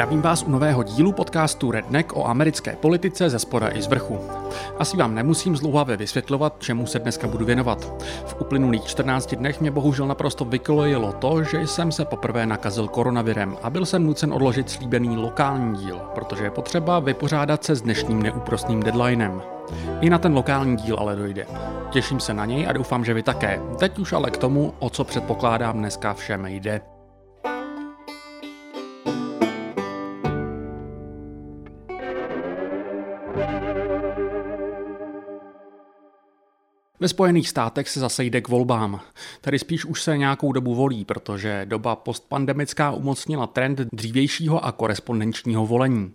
Zdravím vás u nového dílu podcastu Redneck o americké politice ze spoda i z vrchu. Asi vám nemusím zlouhavě vysvětlovat, čemu se dneska budu věnovat. V uplynulých 14 dnech mě bohužel naprosto vykolojilo to, že jsem se poprvé nakazil koronavirem a byl jsem nucen odložit slíbený lokální díl, protože je potřeba vypořádat se s dnešním neúprostným deadlinem. I na ten lokální díl ale dojde. Těším se na něj a doufám, že vy také. Teď už ale k tomu, o co předpokládám dneska všem jde. Ve Spojených státech se zase jde k volbám. Tady spíš už se nějakou dobu volí, protože doba postpandemická umocnila trend dřívějšího a korespondenčního volení.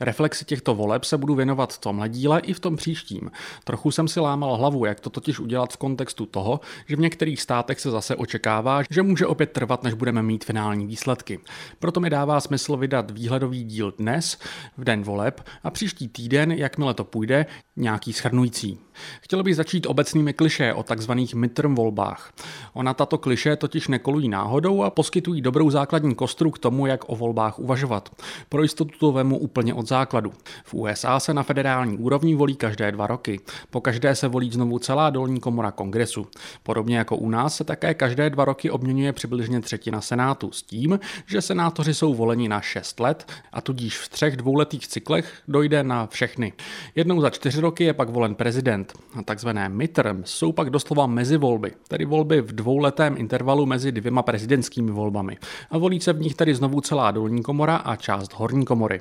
Reflexi těchto voleb se budu věnovat v tomhle díle i v tom příštím. Trochu jsem si lámal hlavu, jak to totiž udělat v kontextu toho, že v některých státech se zase očekává, že může opět trvat, než budeme mít finální výsledky. Proto mi dává smysl vydat výhledový díl dnes, v den voleb, a příští týden, jakmile to půjde, nějaký schrnující. Chtěl bych začít obecnými kliše o takzvaných midterm volbách. Ona tato kliše totiž nekolují náhodou a poskytují dobrou základní kostru k tomu, jak o volbách uvažovat. Pro jistotu to vemu úplně od základu. V USA se na federální úrovni volí každé dva roky. Po každé se volí znovu celá dolní komora kongresu. Podobně jako u nás se také každé dva roky obměňuje přibližně třetina senátu s tím, že senátoři jsou voleni na 6 let a tudíž v třech dvouletých cyklech dojde na všechny. Jednou za čtyři roky je pak volen prezident. A takzvané midterm jsou pak doslova mezivolby, tedy volby v dvouletém intervalu mezi dvěma prezidentskými volbami. A volí se v nich tedy znovu celá dolní komora a část horní komory.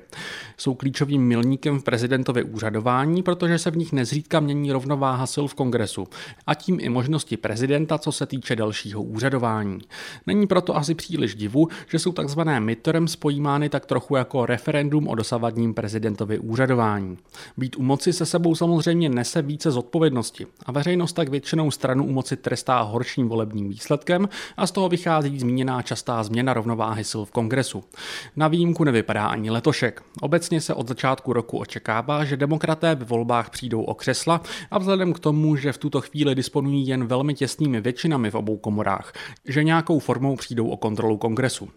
Jsou klíčovým milníkem v prezidentově úřadování, protože se v nich nezřídka mění rovnováha sil v kongresu a tím i možnosti prezidenta, co se týče dalšího úřadování. Není proto asi příliš divu, že jsou takzvané midterm spojímány tak trochu jako referendum o dosavadním prezidentově úřadování. Být u moci se sebou samozřejmě nese více zodpovědnosti a veřejnost tak většinou stranu u moci trestá horším volebním výsledkem a z toho vychází zmíněná častá změna rovnováhy sil v kongresu. Na výjimku nevypadá ani letošek. Obecně se od začátku roku očekává, že demokraté ve volbách přijdou o křesla a vzhledem k tomu, že v tuto chvíli disponují jen velmi těsnými většinami v obou komorách, že nějakou formou přijdou o kontrolu kongresu.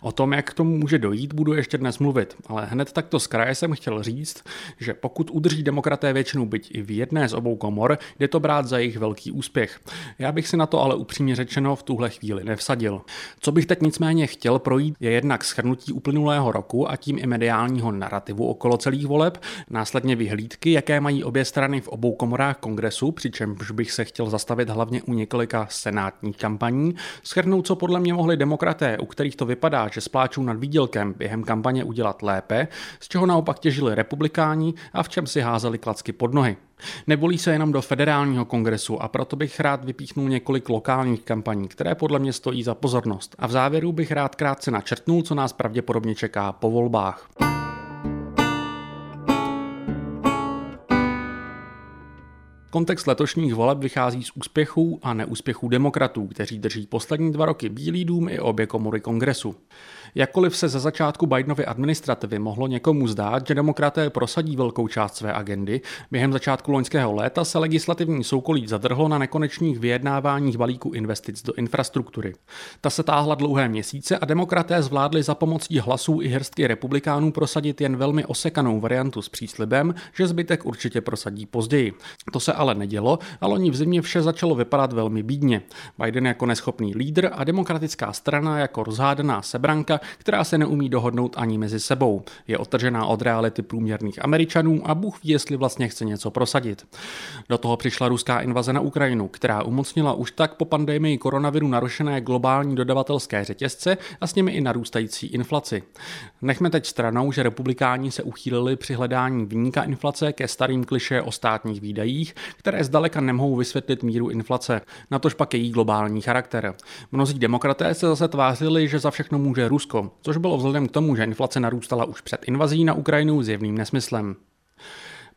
O tom, jak k tomu může dojít, budu ještě dnes mluvit, ale hned takto z kraje jsem chtěl říct, že pokud udrží demokraté většinu byť i v jedné z obou komor, jde to brát za jejich velký úspěch. Já bych si na to ale upřímně řečeno v tuhle chvíli nevsadil. Co bych teď nicméně chtěl projít, je jednak schrnutí uplynulého roku a tím i mediálního narrativu okolo celých voleb, následně vyhlídky, jaké mají obě strany v obou komorách kongresu, přičemž bych se chtěl zastavit hlavně u několika senátních kampaní, schrnout, co podle mě mohli demokraté, u kterých to vypadá, že spláčou nad výdělkem během kampaně udělat lépe, z čeho naopak těžili republikáni a v čem si házeli klacky pod nohy. Nevolí se jenom do federálního kongresu a proto bych rád vypíchnul několik lokálních kampaní, které podle mě stojí za pozornost. A v závěru bych rád krátce načrtnul, co nás pravděpodobně čeká po volbách. Kontext letošních voleb vychází z úspěchů a neúspěchů demokratů, kteří drží poslední dva roky Bílý dům i obě komory kongresu. Jakkoliv se ze začátku Bidenovy administrativy mohlo někomu zdát, že demokraté prosadí velkou část své agendy, během začátku loňského léta se legislativní soukolí zadrhlo na nekonečných vyjednáváních balíku investic do infrastruktury. Ta se táhla dlouhé měsíce a demokraté zvládli za pomocí hlasů i hrstky republikánů prosadit jen velmi osekanou variantu s příslibem, že zbytek určitě prosadí později. To se ale nedělo a loni v zimě vše začalo vypadat velmi bídně. Biden jako neschopný lídr a demokratická strana jako rozhádaná sebranka, která se neumí dohodnout ani mezi sebou. Je otržená od reality průměrných Američanů a Bůh ví, jestli vlastně chce něco prosadit. Do toho přišla ruská invaze na Ukrajinu, která umocnila už tak po pandemii koronaviru narušené globální dodavatelské řetězce a s nimi i narůstající inflaci. Nechme teď stranou, že republikáni se uchýlili při hledání výnika inflace ke starým kliše o státních výdajích, které zdaleka nemohou vysvětlit míru inflace, natož pak její globální charakter. Mnozí demokraté se zase tvářili, že za všechno může Rusko, což bylo vzhledem k tomu, že inflace narůstala už před invazí na Ukrajinu zjevným nesmyslem.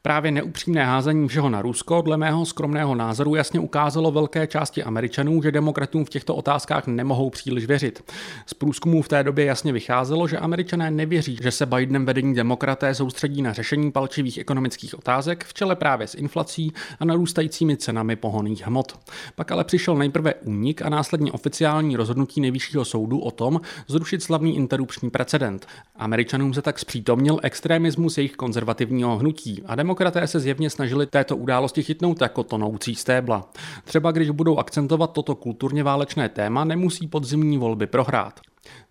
Právě neupřímné házení všeho na Rusko dle mého skromného názoru jasně ukázalo velké části Američanů, že demokratům v těchto otázkách nemohou příliš věřit. Z průzkumů v té době jasně vycházelo, že Američané nevěří, že se Bidenem vedení demokraté soustředí na řešení palčivých ekonomických otázek v čele právě s inflací a narůstajícími cenami pohonných hmot. Pak ale přišel nejprve únik a následně oficiální rozhodnutí nejvyššího soudu o tom zrušit slavný interrupční precedent. Američanům se tak zpřítomnil extremismus jejich konzervativního hnutí a demokraté se zjevně snažili této události chytnout jako tonoucí stébla. Třeba když budou akcentovat toto kulturně válečné téma, nemusí podzimní volby prohrát.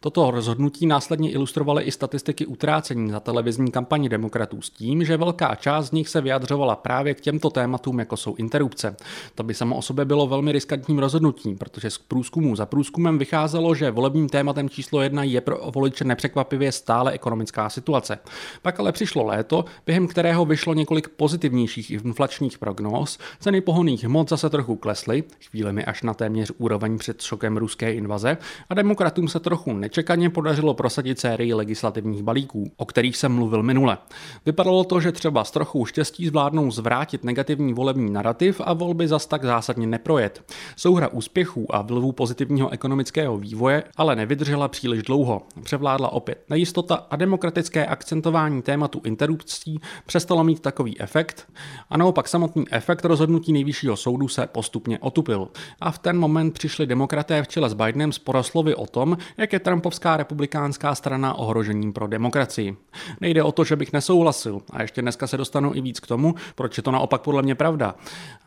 Toto rozhodnutí následně ilustrovaly i statistiky utrácení za televizní kampani demokratů s tím, že velká část z nich se vyjadřovala právě k těmto tématům, jako jsou interrupce. To by samo o sobě bylo velmi riskantním rozhodnutím, protože z průzkumu za průzkumem vycházelo, že volebním tématem číslo jedna je pro voliče nepřekvapivě stále ekonomická situace. Pak ale přišlo léto, během kterého vyšlo několik pozitivnějších inflačních prognóz, ceny pohonných hmot zase trochu klesly, chvílemi až na téměř úroveň před šokem ruské invaze, a demokratům se trochu trochu nečekaně podařilo prosadit sérii legislativních balíků, o kterých jsem mluvil minule. Vypadalo to, že třeba s trochou štěstí zvládnou zvrátit negativní volební narrativ a volby zas tak zásadně neprojet. Souhra úspěchů a vlivu pozitivního ekonomického vývoje ale nevydržela příliš dlouho. Převládla opět nejistota a demokratické akcentování tématu interrupcí přestalo mít takový efekt a naopak samotný efekt rozhodnutí nejvyššího soudu se postupně otupil. A v ten moment přišli demokraté v čele s Bidenem s poroslovy o tom, jak je Trumpovská republikánská strana ohrožením pro demokracii. Nejde o to, že bych nesouhlasil, a ještě dneska se dostanu i víc k tomu, proč je to naopak podle mě pravda.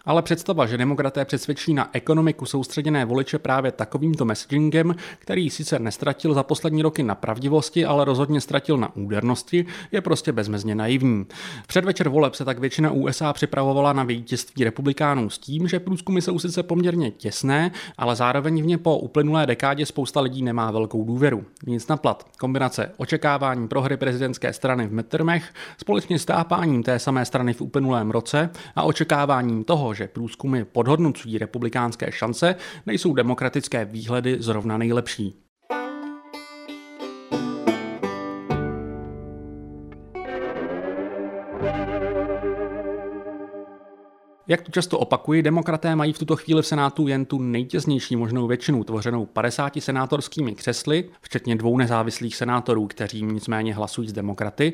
Ale představa, že demokraté přesvědčí na ekonomiku soustředěné voliče právě takovýmto messagingem, který sice nestratil za poslední roky na pravdivosti, ale rozhodně ztratil na údernosti, je prostě bezmezně naivní. V předvečer voleb se tak většina USA připravovala na vítězství republikánů s tím, že průzkumy jsou sice poměrně těsné, ale zároveň v ně po uplynulé dekádě spousta lidí nemá velkou důvěru. Nic na plat. Kombinace očekávání prohry prezidentské strany v midtermech společně s té samé strany v uplynulém roce a očekáváním toho, že průzkumy podhodnocují republikánské šance, nejsou demokratické výhledy zrovna nejlepší. Jak tu často opakuji, demokraté mají v tuto chvíli v Senátu jen tu nejtěsnější možnou většinu, tvořenou 50 senátorskými křesly, včetně dvou nezávislých senátorů, kteří nicméně hlasují z demokraty,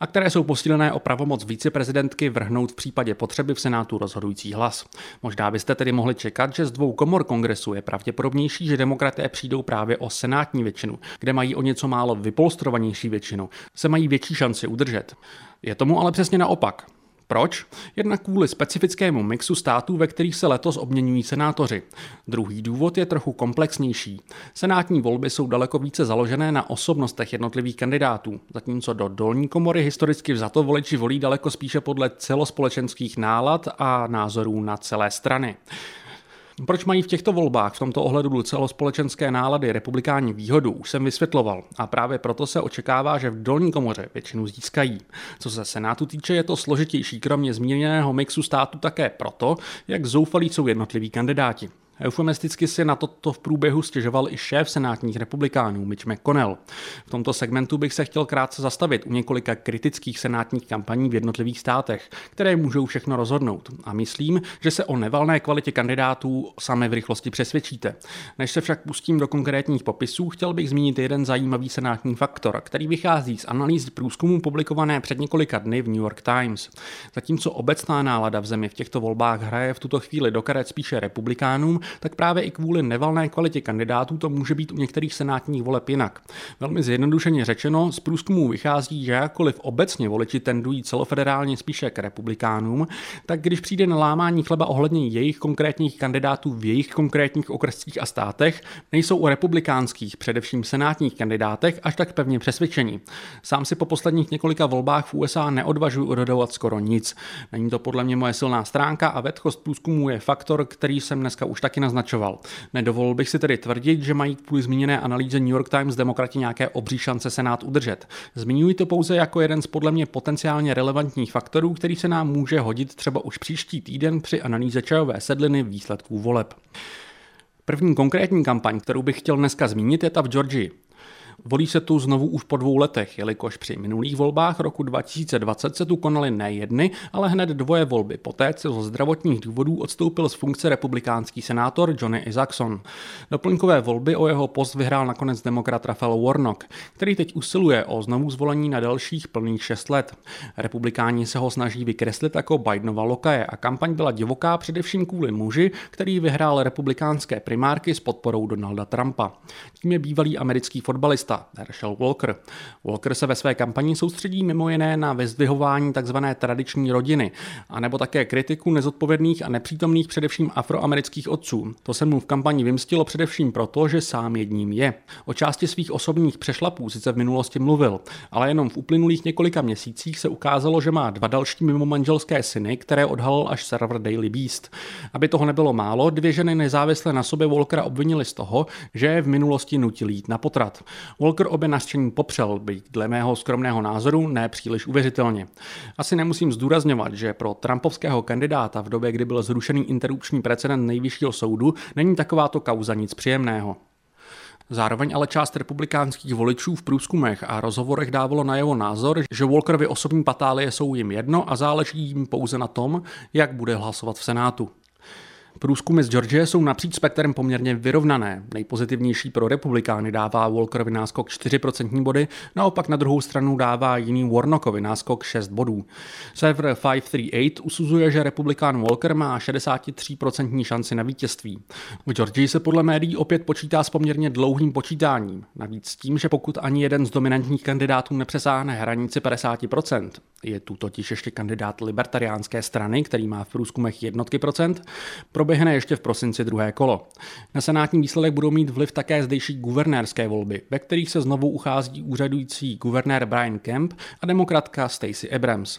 a které jsou posílené o pravomoc viceprezidentky vrhnout v případě potřeby v Senátu rozhodující hlas. Možná byste tedy mohli čekat, že z dvou komor kongresu je pravděpodobnější, že demokraté přijdou právě o senátní většinu, kde mají o něco málo vypolstrovanější většinu, se mají větší šanci udržet. Je tomu ale přesně naopak. Proč? Jednak kvůli specifickému mixu států, ve kterých se letos obměňují senátoři. Druhý důvod je trochu komplexnější. Senátní volby jsou daleko více založené na osobnostech jednotlivých kandidátů, zatímco do dolní komory historicky vzato voliči volí daleko spíše podle celospolečenských nálad a názorů na celé strany. Proč mají v těchto volbách v tomto ohledu celospolečenské nálady republikáni výhodu, už jsem vysvětloval. A právě proto se očekává, že v dolní komoře většinu získají. Co se Senátu týče, je to složitější, kromě zmíněného mixu státu také proto, jak zoufalí jsou jednotliví kandidáti. Eufemisticky si na toto v průběhu stěžoval i šéf senátních republikánů Mitch McConnell. V tomto segmentu bych se chtěl krátce zastavit u několika kritických senátních kampaní v jednotlivých státech, které můžou všechno rozhodnout. A myslím, že se o nevalné kvalitě kandidátů sami v rychlosti přesvědčíte. Než se však pustím do konkrétních popisů, chtěl bych zmínit jeden zajímavý senátní faktor, který vychází z analýz průzkumů publikované před několika dny v New York Times. Zatímco obecná nálada v zemi v těchto volbách hraje v tuto chvíli do karet spíše republikánům, tak právě i kvůli nevalné kvalitě kandidátů to může být u některých senátních voleb jinak. Velmi zjednodušeně řečeno, z průzkumů vychází, že jakkoliv obecně voliči tendují celofederálně spíše k republikánům, tak když přijde na lámání chleba ohledně jejich konkrétních kandidátů v jejich konkrétních okrescích a státech, nejsou o republikánských, především senátních kandidátech až tak pevně přesvědčení. Sám si po posledních několika volbách v USA neodvažuji odhodovat skoro nic. Není to podle mě moje silná stránka a vetchost průzkumů je faktor, který jsem dneska už taky naznačoval. Nedovolil bych si tedy tvrdit, že mají kvůli zmíněné analýze New York Times demokrati nějaké obří šance Senát udržet. Zmiňuji to pouze jako jeden z podle mě potenciálně relevantních faktorů, který se nám může hodit třeba už příští týden při analýze čajové sedliny výsledků voleb. První konkrétní kampaň, kterou bych chtěl dneska zmínit, je ta v Georgii. Volí se tu znovu už po dvou letech, jelikož při minulých volbách roku 2020 se tu konaly ne jedny, ale hned dvoje volby, poté co zo zdravotních důvodů odstoupil z funkce republikánský senátor Johnny Isaacson. Doplňkové volby o jeho post vyhrál nakonec demokrat Raphael Warnock, který teď usiluje o znovu zvolení na dalších plných šest let. Republikáni se ho snaží vykreslit jako Bidenova lokaje a kampaň byla divoká především kvůli muži, který vyhrál republikánské primárky s podporou Donalda Trumpa. Tím je bývalý americký fotbalista Herschel Walker. Walker se ve své kampani soustředí mimo jiné na vyzdvihování tzv. tradiční rodiny, anebo také kritiku nezodpovědných a nepřítomných především afroamerických otců. To se mu v kampani vymstilo především proto, že sám jedním je. O části svých osobních přešlapů sice v minulosti mluvil, ale jenom v uplynulých několika měsících se ukázalo, že má dva další mimo manželské syny, které odhalil až server Daily Beast. Aby toho nebylo málo, dvě ženy nezávisle na sobě Walkera obvinili z toho, že je v minulosti nutil jít na potrat. Walker obě nařčení popřel, byť dle mého skromného názoru ne příliš uvěřitelně. Asi nemusím zdůrazňovat, že pro Trumpovského kandidáta v době, kdy byl zrušený interrupční precedent nejvyššího soudu, není takováto kauza nic příjemného. Zároveň ale část republikánských voličů v průzkumech a rozhovorech dávalo na jeho názor, že Walkerovi osobní patálie jsou jim jedno a záleží jim pouze na tom, jak bude hlasovat v Senátu. Průzkumy z Georgie jsou napříč spektrem poměrně vyrovnané. Nejpozitivnější pro republikány dává Walkerovi náskok 4% body, naopak na druhou stranu dává jiný Warnockovi náskok 6 bodů. Server 538 usuzuje, že republikán Walker má 63% šanci na vítězství. V Georgii se podle médií opět počítá s poměrně dlouhým počítáním. Navíc s tím, že pokud ani jeden z dominantních kandidátů nepřesáhne hranici 50%, je tu totiž ještě kandidát libertariánské strany, který má v průzkumech jednotky procent, proběhne ještě v prosinci druhé kolo. Na senátní výsledek budou mít vliv také zdejší guvernérské volby, ve kterých se znovu uchází úřadující guvernér Brian Kemp a demokratka Stacey Abrams.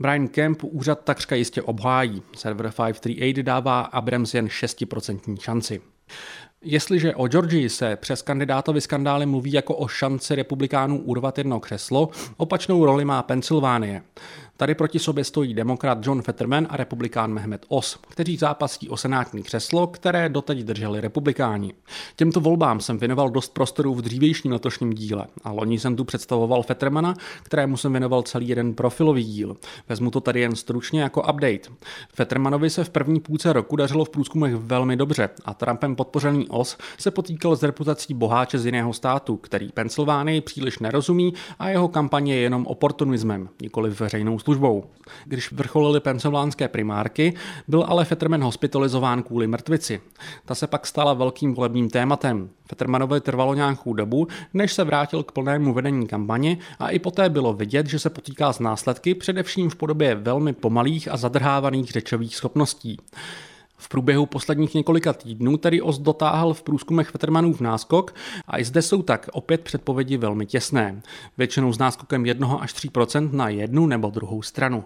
Brian Kemp úřad takřka jistě obhájí. Server 538 dává Abrams jen 6% šanci. Jestliže o Georgii se přes kandidátovi skandály mluví jako o šanci republikánů urvat jedno křeslo, opačnou roli má Pensylvánie. Tady proti sobě stojí demokrat John Fetterman a republikán Mehmet Os, kteří zápasí o senátní křeslo, které doteď drželi republikáni. Těmto volbám jsem věnoval dost prostoru v dřívějším letošním díle a loni jsem tu představoval Fettermana, kterému jsem věnoval celý jeden profilový díl. Vezmu to tady jen stručně jako update. Fettermanovi se v první půlce roku dařilo v průzkumech velmi dobře a Trumpem podpořený Os se potýkal s reputací boháče z jiného státu, který Pensylvánii příliš nerozumí a jeho kampaně je jenom oportunismem, nikoli veřejnou službou. Když vrcholily pensylvánské primárky, byl ale Fetterman hospitalizován kvůli mrtvici. Ta se pak stala velkým volebním tématem. Fettermanovi trvalo nějakou dobu, než se vrátil k plnému vedení kampaně a i poté bylo vidět, že se potýká s následky především v podobě velmi pomalých a zadrhávaných řečových schopností. V průběhu posledních několika týdnů tedy OS dotáhl v průzkumech vetermanů v náskok a i zde jsou tak opět předpovědi velmi těsné. Většinou s náskokem 1 až 3% na jednu nebo druhou stranu.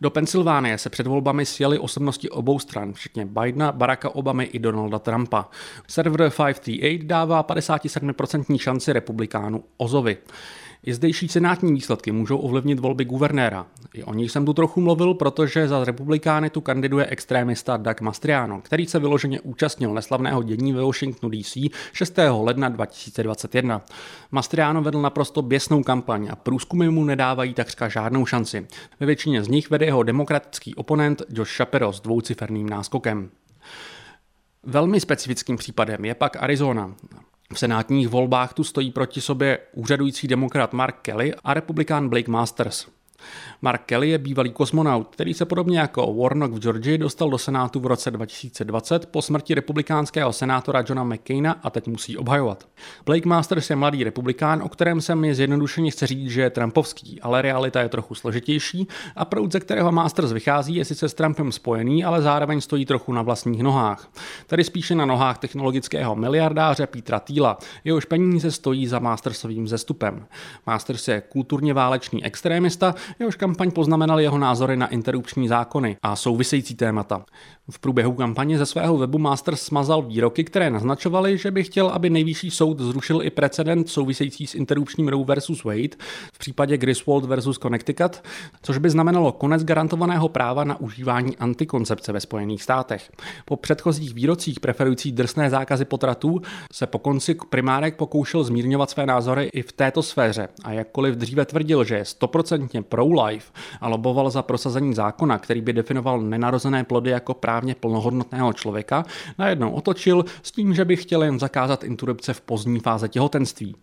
Do Pensylvánie se před volbami sjeli osobnosti obou stran, včetně Bidena, Baracka Obamy i Donalda Trumpa. Server 538 dává 57% šanci republikánu Ozovi. I zdejší senátní výsledky můžou ovlivnit volby guvernéra. I o nich jsem tu trochu mluvil, protože za republikány tu kandiduje extrémista Doug Mastriano, který se vyloženě účastnil neslavného dění ve Washingtonu DC 6. ledna 2021. Mastriano vedl naprosto běsnou kampaň a průzkumy mu nedávají takřka žádnou šanci. Ve většině z nich vede jeho demokratický oponent Josh Shapiro s dvouciferným náskokem. Velmi specifickým případem je pak Arizona. V senátních volbách tu stojí proti sobě úřadující demokrat Mark Kelly a republikán Blake Masters. Mark Kelly je bývalý kosmonaut, který se podobně jako Warnock v Georgii dostal do Senátu v roce 2020 po smrti republikánského senátora Johna McCaina a teď musí obhajovat. Blake Masters je mladý republikán, o kterém se mi zjednodušeně chce říct, že je trumpovský, ale realita je trochu složitější a proud, ze kterého Masters vychází, je sice s Trumpem spojený, ale zároveň stojí trochu na vlastních nohách. Tedy spíše na nohách technologického miliardáře Petra Thiela, jehož peníze stojí za Mastersovým zestupem. Masters je kulturně válečný extrémista, jehož kampaň poznamenal jeho názory na interrupční zákony a související témata. V průběhu kampaně ze svého webu Master smazal výroky, které naznačovaly, že by chtěl, aby nejvyšší soud zrušil i precedent související s interrupčním Roe versus Wade v případě Griswold versus Connecticut, což by znamenalo konec garantovaného práva na užívání antikoncepce ve Spojených státech. Po předchozích výrocích preferující drsné zákazy potratů se po konci primárek pokoušel zmírňovat své názory i v této sféře a jakkoliv dříve tvrdil, že je stoprocentně pro-life a loboval za prosazení zákona, který by definoval nenarozené plody jako právně plnohodnotného člověka, najednou otočil s tím, že by chtěl jen zakázat interrupce v pozdní fáze těhotenství.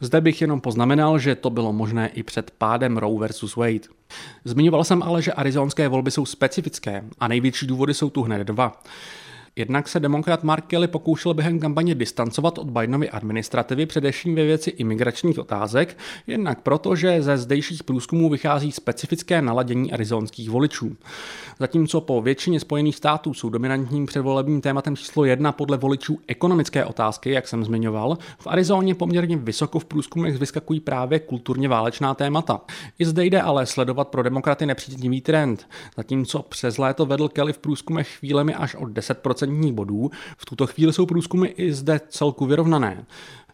Zde bych jenom poznamenal, že to bylo možné i před pádem Roe versus Wade. Zmiňoval jsem ale, že arizonské volby jsou specifické a největší důvody jsou tu hned dva. Jednak se demokrat Mark Kelly pokoušel během kampaně distancovat od Bidenovy administrativy především ve věci imigračních otázek, jednak proto, že ze zdejších průzkumů vychází specifické naladění arizonských voličů. Zatímco po většině Spojených států jsou dominantním předvolebním tématem číslo jedna podle voličů ekonomické otázky, jak jsem zmiňoval, v Arizoně poměrně vysoko v průzkumech vyskakují právě kulturně válečná témata. I zde jde ale sledovat pro demokraty nepříznivý trend, zatímco přes léto vedl Kelly v průzkumech chvílemi až o 10% procentních bodů. V tuto chvíli jsou průzkumy i zde celku vyrovnané.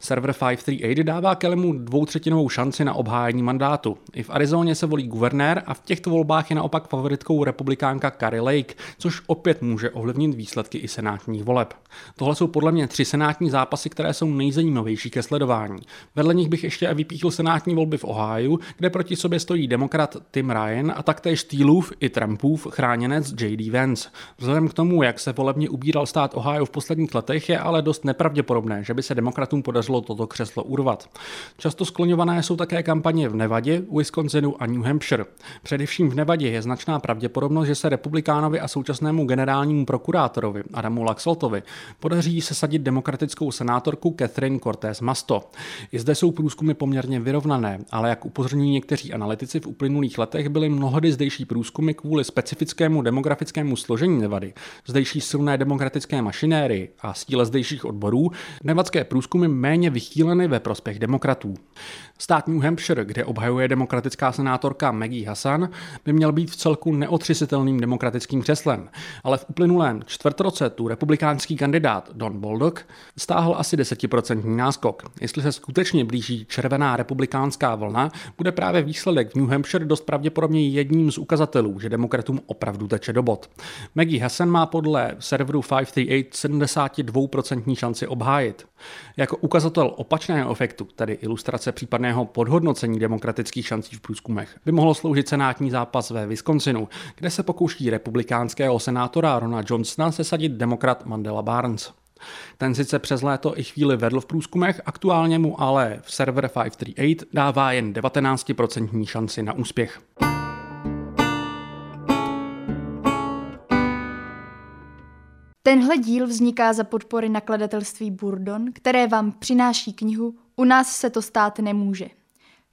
Server 538 dává Kellymu dvoutřetinovou šanci na obhájení mandátu. I v Arizoně se volí guvernér a v těchto volbách je naopak favoritkou republikánka Carrie Lake, což opět může ovlivnit výsledky i senátních voleb. Tohle jsou podle mě tři senátní zápasy, které jsou nejzajímavější ke sledování. Vedle nich bych ještě vypíchl senátní volby v Ohio, kde proti sobě stojí demokrat Tim Ryan a taktéž Steelův i Trumpův chráněnec J.D. Vance. Vzhledem k tomu, jak se volebně ubíral stát Ohio v posledních letech, je ale dost nepravděpodobné, že by se demokratům podařilo podařilo toto křeslo urvat. Často skloňované jsou také kampaně v Nevadě, Wisconsinu a New Hampshire. Především v Nevadě je značná pravděpodobnost, že se republikánovi a současnému generálnímu prokurátorovi Adamu Laxaltovi podaří sesadit demokratickou senátorku Catherine Cortez Masto. I zde jsou průzkumy poměrně vyrovnané, ale jak upozorňují někteří analytici v uplynulých letech, byly mnohdy zdejší průzkumy kvůli specifickému demografickému složení Nevady, zdejší silné demokratické mašinéry a síle zdejších odborů, nevadské průzkumy méně méně vychýleny ve prospěch demokratů. Stát New Hampshire, kde obhajuje demokratická senátorka Maggie Hassan, by měl být v celku neotřesitelným demokratickým křeslem, ale v uplynulém čtvrtroce tu republikánský kandidát Don Boldock stáhl asi desetiprocentní náskok. Jestli se skutečně blíží červená republikánská vlna, bude právě výsledek v New Hampshire dost pravděpodobně jedním z ukazatelů, že demokratům opravdu teče do bod. Maggie Hassan má podle serveru 538 72% šanci obhájit. Jako ukazatel opačného efektu, tedy ilustrace případného podhodnocení demokratických šancí v průzkumech, by mohlo sloužit senátní zápas ve Wisconsinu, kde se pokouší republikánského senátora Rona Johnsona sesadit demokrat Mandela Barnes. Ten sice přes léto i chvíli vedl v průzkumech, aktuálně mu ale v server 538 dává jen 19% šanci na úspěch. Tenhle díl vzniká za podpory nakladatelství Burdon, které vám přináší knihu U nás se to stát nemůže.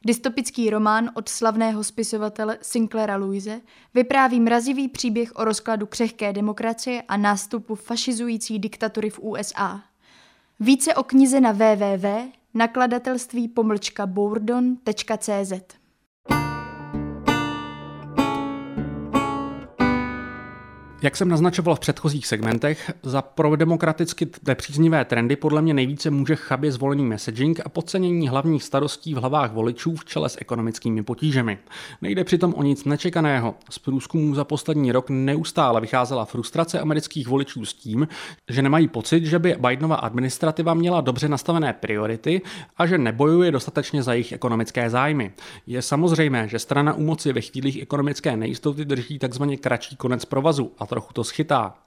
Dystopický román od slavného spisovatele Sinclaira Louise vypráví mrazivý příběh o rozkladu křehké demokracie a nástupu fašizující diktatury v USA. Více o knize na www.nakladatelství pomlčka bourdon.cz Jak jsem naznačoval v předchozích segmentech, za prodemokraticky nepříznivé trendy podle mě nejvíce může chabě zvolený messaging a podcenění hlavních starostí v hlavách voličů v čele s ekonomickými potížemi. Nejde přitom o nic nečekaného. Z průzkumů za poslední rok neustále vycházela frustrace amerických voličů s tím, že nemají pocit, že by Bidenova administrativa měla dobře nastavené priority a že nebojuje dostatečně za jejich ekonomické zájmy. Je samozřejmé, že strana u moci ve chvílích ekonomické nejistoty drží takzvaně kratší konec provazu a trochu to schytá.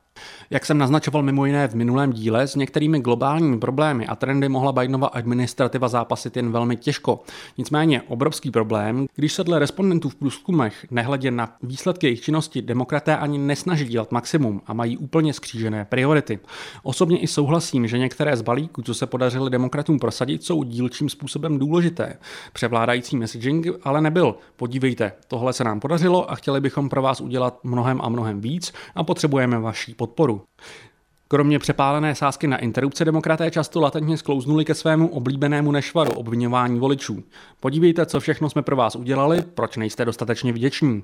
Jak jsem naznačoval mimo jiné v minulém díle, s některými globálními problémy a trendy mohla Bidenova administrativa zápasit jen velmi těžko. Nicméně obrovský problém, když se dle respondentů v průzkumech nehledě na výsledky jejich činnosti, demokraté ani nesnaží dělat maximum a mají úplně skřížené priority. Osobně i souhlasím, že některé z balíků, co se podařilo demokratům prosadit, jsou dílčím způsobem důležité. Převládající messaging ale nebyl. Podívejte, tohle se nám podařilo a chtěli bychom pro vás udělat mnohem a mnohem víc a potřebujeme vaší podporu. Kromě přepálené sázky na interrupce demokraté často latentně sklouznuli ke svému oblíbenému nešvaru obvinování voličů. Podívejte, co všechno jsme pro vás udělali, proč nejste dostatečně vděční.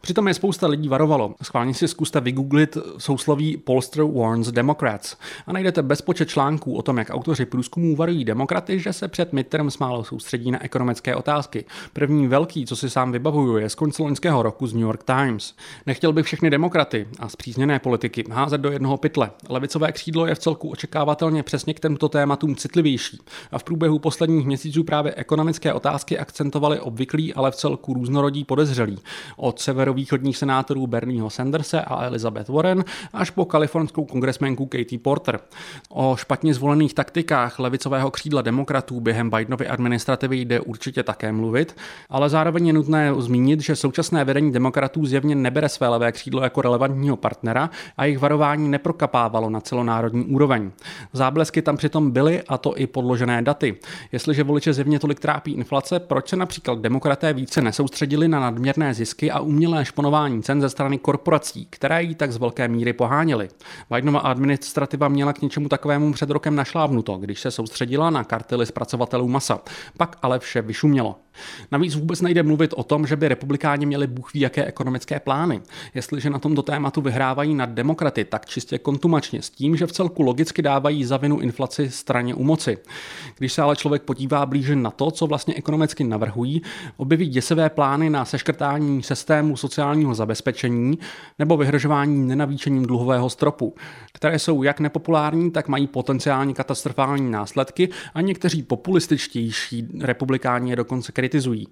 Přitom je spousta lidí varovalo. Schválně si zkuste vygooglit sousloví Polster warns Democrats a najdete bezpočet článků o tom, jak autoři průzkumů varují demokraty, že se před midterm málo soustředí na ekonomické otázky. První velký, co si sám vybavuju, je z konce loňského roku z New York Times. Nechtěl bych všechny demokraty a zpřízněné politiky házet do jednoho pytle. Levicové křídlo je v celku očekávatelně přesně k těmto tématům citlivější. A v průběhu posledních měsíců právě ekonomické otázky akcentovali obvyklí, ale v celku různorodí podezřelí. Od severu severovýchodních senátorů Bernieho Sandersa a Elizabeth Warren až po kalifornskou kongresmenku Katie Porter. O špatně zvolených taktikách levicového křídla demokratů během Bidenovy administrativy jde určitě také mluvit, ale zároveň je nutné zmínit, že současné vedení demokratů zjevně nebere své levé křídlo jako relevantního partnera a jejich varování neprokapávalo na celonárodní úroveň. Záblesky tam přitom byly a to i podložené daty. Jestliže voliče zjevně tolik trápí inflace, proč se například demokraté více nesoustředili na nadměrné zisky a umělé šponování cen ze strany korporací, které jí tak z velké míry poháněly. Bidenova administrativa měla k něčemu takovému před rokem našlávnuto, když se soustředila na kartely zpracovatelů masa. Pak ale vše vyšumělo. Navíc vůbec nejde mluvit o tom, že by republikáni měli bůh ví jaké ekonomické plány. Jestliže na tomto tématu vyhrávají nad demokraty, tak čistě kontumačně s tím, že v celku logicky dávají za vinu inflaci straně u moci. Když se ale člověk podívá blíže na to, co vlastně ekonomicky navrhují, objeví děsivé plány na seškrtání systému sociálního zabezpečení nebo vyhrožování nenavýšením dluhového stropu, které jsou jak nepopulární, tak mají potenciálně katastrofální následky a někteří populističtější republikáni je dokonce kritizují.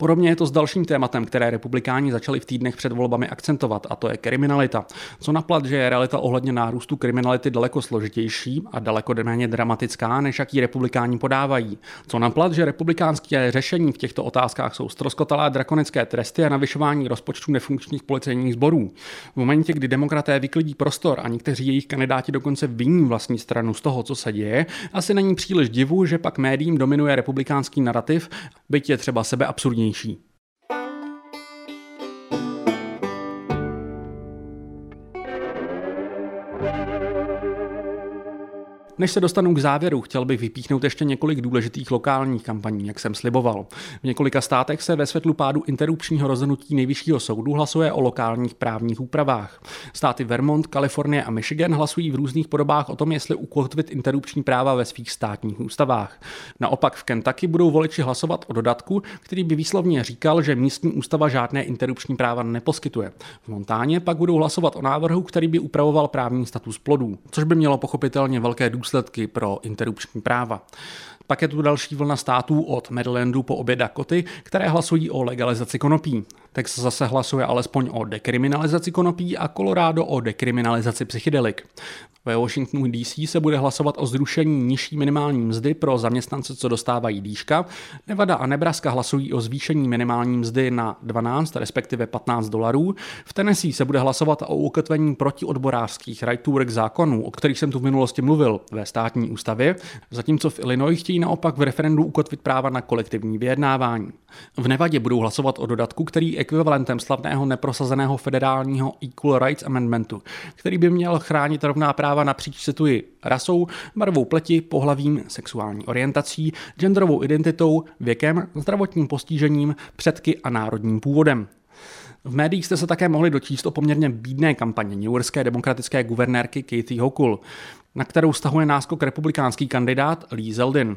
Podobně je to s dalším tématem, které republikáni začali v týdnech před volbami akcentovat, a to je kriminalita. Co naplat, že je realita ohledně nárůstu kriminality daleko složitější a daleko méně dramatická, než jaký republikáni podávají. Co naplat, že republikánské řešení v těchto otázkách jsou stroskotalé drakonické tresty a navyšování rozpočtu nefunkčních policejních sborů. V momentě, kdy demokraté vyklidí prostor a někteří jejich kandidáti dokonce viní vlastní stranu z toho, co se děje, asi není příliš divu, že pak médiím dominuje republikánský narrativ, byť je třeba sebe absurdní Shinichi. Než se dostanu k závěru, chtěl bych vypíchnout ještě několik důležitých lokálních kampaní, jak jsem sliboval. V několika státech se ve světlu pádu interrupčního rozhodnutí nejvyššího soudu hlasuje o lokálních právních úpravách. Státy Vermont, Kalifornie a Michigan hlasují v různých podobách o tom, jestli ukotvit interrupční práva ve svých státních ústavách. Naopak v Kentucky budou voliči hlasovat o dodatku, který by výslovně říkal, že místní ústava žádné interrupční práva neposkytuje. V Montáně pak budou hlasovat o návrhu, který by upravoval právní status plodů, což by mělo pochopitelně velké důsledky důsledky pro interrupční práva. Pak je tu další vlna států od Marylandu po obě Dakoty, které hlasují o legalizaci konopí. Texas zase hlasuje alespoň o dekriminalizaci konopí a Colorado o dekriminalizaci psychedelik. Ve Washingtonu DC se bude hlasovat o zrušení nižší minimální mzdy pro zaměstnance, co dostávají dýška. Nevada a Nebraska hlasují o zvýšení minimální mzdy na 12, respektive 15 dolarů. V Tennessee se bude hlasovat o ukotvení protiodborářských right to work zákonů, o kterých jsem tu v minulosti mluvil ve státní ústavě, zatímco v Illinois chtějí naopak v referendu ukotvit práva na kolektivní vyjednávání. V Nevadě budou hlasovat o dodatku, který je ekvivalentem slavného neprosazeného federálního Equal Rights Amendmentu, který by měl chránit rovná práva napříč, cituji, rasou, barvou pleti, pohlavím, sexuální orientací, genderovou identitou, věkem, zdravotním postižením, předky a národním původem. V médiích jste se také mohli dočíst o poměrně bídné kampaně Yorkské demokratické guvernérky Katie Hochul, na kterou stahuje náskok republikánský kandidát Lee Zeldin.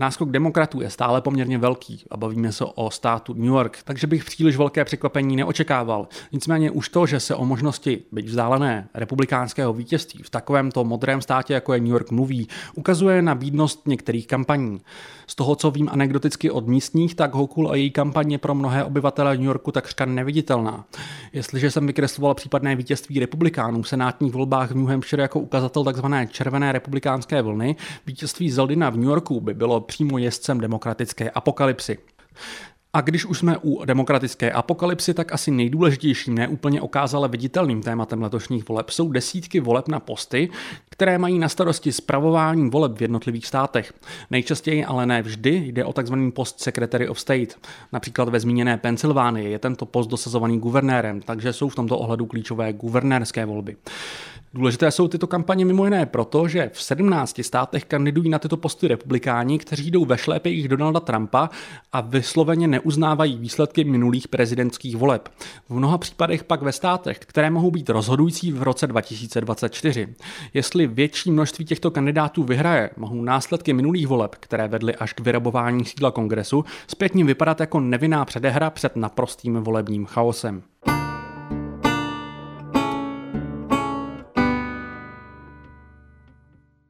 Náskok demokratů je stále poměrně velký a bavíme se o státu New York, takže bych příliš velké překvapení neočekával. Nicméně už to, že se o možnosti, byť vzdálené, republikánského vítězství v takovémto modrém státě, jako je New York, mluví, ukazuje na bídnost některých kampaní. Z toho, co vím anekdoticky od místních, tak Hokul a její kampaně pro mnohé obyvatele New Yorku takřka neviditelná. Jestliže jsem vykresloval případné vítězství republikánů v senátních volbách v New Hampshire jako ukazatel tzv. červené republikánské vlny, vítězství Zeldina v New Yorku by bylo přímo jezdcem demokratické apokalypsy. A když už jsme u demokratické apokalypsy, tak asi nejdůležitějším, neúplně okázale viditelným tématem letošních voleb jsou desítky voleb na posty, které mají na starosti spravování voleb v jednotlivých státech. Nejčastěji, ale ne vždy, jde o tzv. post Secretary of State. Například ve zmíněné Pensylvánii je tento post dosazovaný guvernérem, takže jsou v tomto ohledu klíčové guvernérské volby. Důležité jsou tyto kampaně mimo jiné proto, že v 17 státech kandidují na tyto posty republikáni, kteří jdou ve šlépějích Donalda Trumpa a vysloveně neuznávají výsledky minulých prezidentských voleb. V mnoha případech pak ve státech, které mohou být rozhodující v roce 2024. Jestli větší množství těchto kandidátů vyhraje, mohou následky minulých voleb, které vedly až k vyrabování sídla kongresu, zpětně vypadat jako nevinná předehra před naprostým volebním chaosem.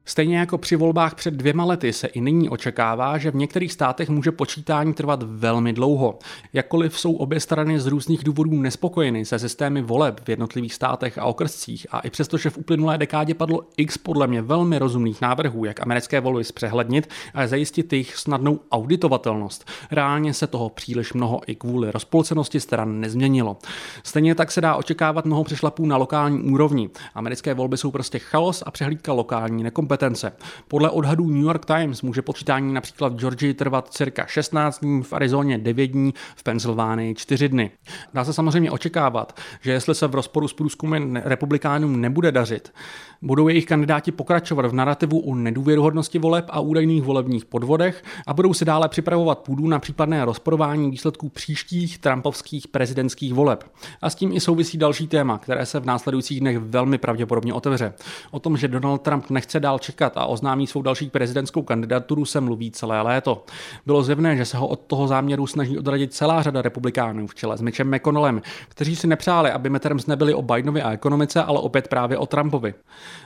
Stejně jako při volbách před dvěma lety se i nyní očekává, že v některých státech může počítání trvat velmi dlouho. Jakkoliv jsou obě strany z různých důvodů nespokojeny se systémy voleb v jednotlivých státech a okrscích a i přesto, že v uplynulé dekádě padlo x podle mě velmi rozumných návrhů, jak americké volby zpřehlednit a zajistit jejich snadnou auditovatelnost, reálně se toho příliš mnoho i kvůli rozpolcenosti stran nezměnilo. Stejně tak se dá očekávat mnoho přešlapů na lokální úrovni. Americké volby jsou prostě chaos a přehlídka lokální nekompetence kompetence. Podle odhadů New York Times může počítání například v Georgii trvat cirka 16 dní, v Arizoně 9 dní, v Pensylvánii 4 dny. Dá se samozřejmě očekávat, že jestli se v rozporu s průzkumy republikánům nebude dařit, budou jejich kandidáti pokračovat v narrativu o nedůvěruhodnosti voleb a údajných volebních podvodech a budou si dále připravovat půdu na případné rozporování výsledků příštích trumpovských prezidentských voleb. A s tím i souvisí další téma, které se v následujících dnech velmi pravděpodobně otevře. O tom, že Donald Trump nechce dál čekat a oznámí svou další prezidentskou kandidaturu, se mluví celé léto. Bylo zjevné, že se ho od toho záměru snaží odradit celá řada republikánů v čele s Mitchem McConnellem, kteří si nepřáli, aby Metterms nebyli o Bidenovi a ekonomice, ale opět právě o Trumpovi.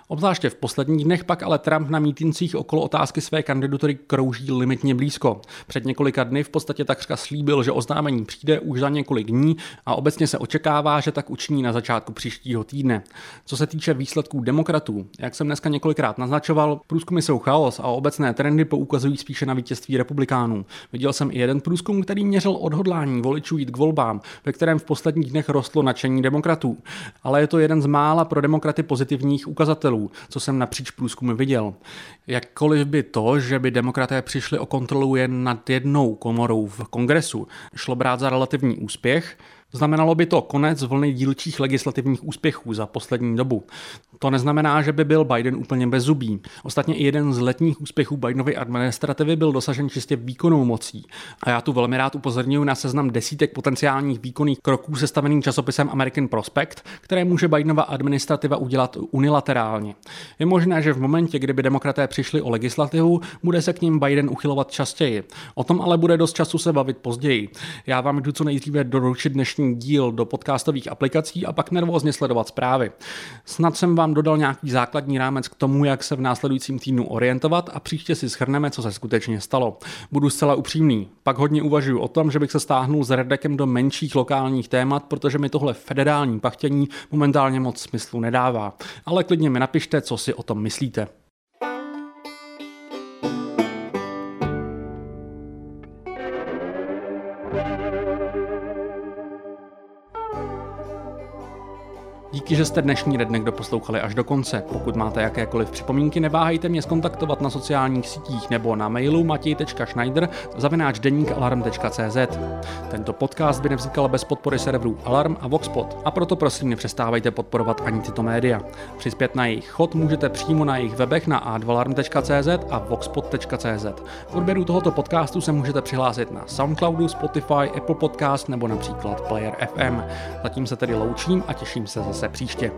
Obzvláště v posledních dnech pak ale Trump na mítincích okolo otázky své kandidatury krouží limitně blízko. Před několika dny v podstatě takřka slíbil, že oznámení přijde už za několik dní a obecně se očekává, že tak učiní na začátku příštího týdne. Co se týče výsledků demokratů, jak jsem dneska několikrát naznačoval, průzkumy jsou chaos a obecné trendy poukazují spíše na vítězství republikánů. Viděl jsem i jeden průzkum, který měřil odhodlání voličů jít k volbám, ve kterém v posledních dnech rostlo nadšení demokratů. Ale je to jeden z mála pro demokraty pozitivních ukazatelů, co jsem napříč průzkumy viděl. Jakkoliv by to, že by demokraté přišli o kontrolu jen nad jednou komorou v kongresu, šlo brát za relativní úspěch, Znamenalo by to konec vlny dílčích legislativních úspěchů za poslední dobu. To neznamená, že by byl Biden úplně bez zubí. Ostatně i jeden z letních úspěchů Bidenovy administrativy byl dosažen čistě výkonnou mocí. A já tu velmi rád upozorňuji na seznam desítek potenciálních výkonných kroků sestavený časopisem American Prospect, které může Bidenova administrativa udělat unilaterálně. Je možné, že v momentě, kdyby demokraté přišli o legislativu, bude se k ním Biden uchylovat častěji. O tom ale bude dost času se bavit později. Já vám jdu co nejdříve doručit dnešní díl do podcastových aplikací a pak nervózně sledovat zprávy. Snad jsem vám dodal nějaký základní rámec k tomu, jak se v následujícím týdnu orientovat a příště si schrneme, co se skutečně stalo. Budu zcela upřímný. Pak hodně uvažuji o tom, že bych se stáhnul s Redekem do menších lokálních témat, protože mi tohle federální pachtění momentálně moc smyslu nedává. Ale klidně mi napište, co si o tom myslíte. Díky, že jste dnešní Redneck doposlouchali až do konce. Pokud máte jakékoliv připomínky, neváhejte mě skontaktovat na sociálních sítích nebo na mailu matěj.schneider zavináč alarm.cz. Tento podcast by nevznikal bez podpory serverů Alarm a Voxpot a proto prosím nepřestávajte podporovat ani tyto média. Přispět na jejich chod můžete přímo na jejich webech na advalarm.cz a voxpot.cz. V odběru tohoto podcastu se můžete přihlásit na Soundcloudu, Spotify, Apple Podcast nebo například Player FM. Zatím se tedy loučím a těším se zase příště.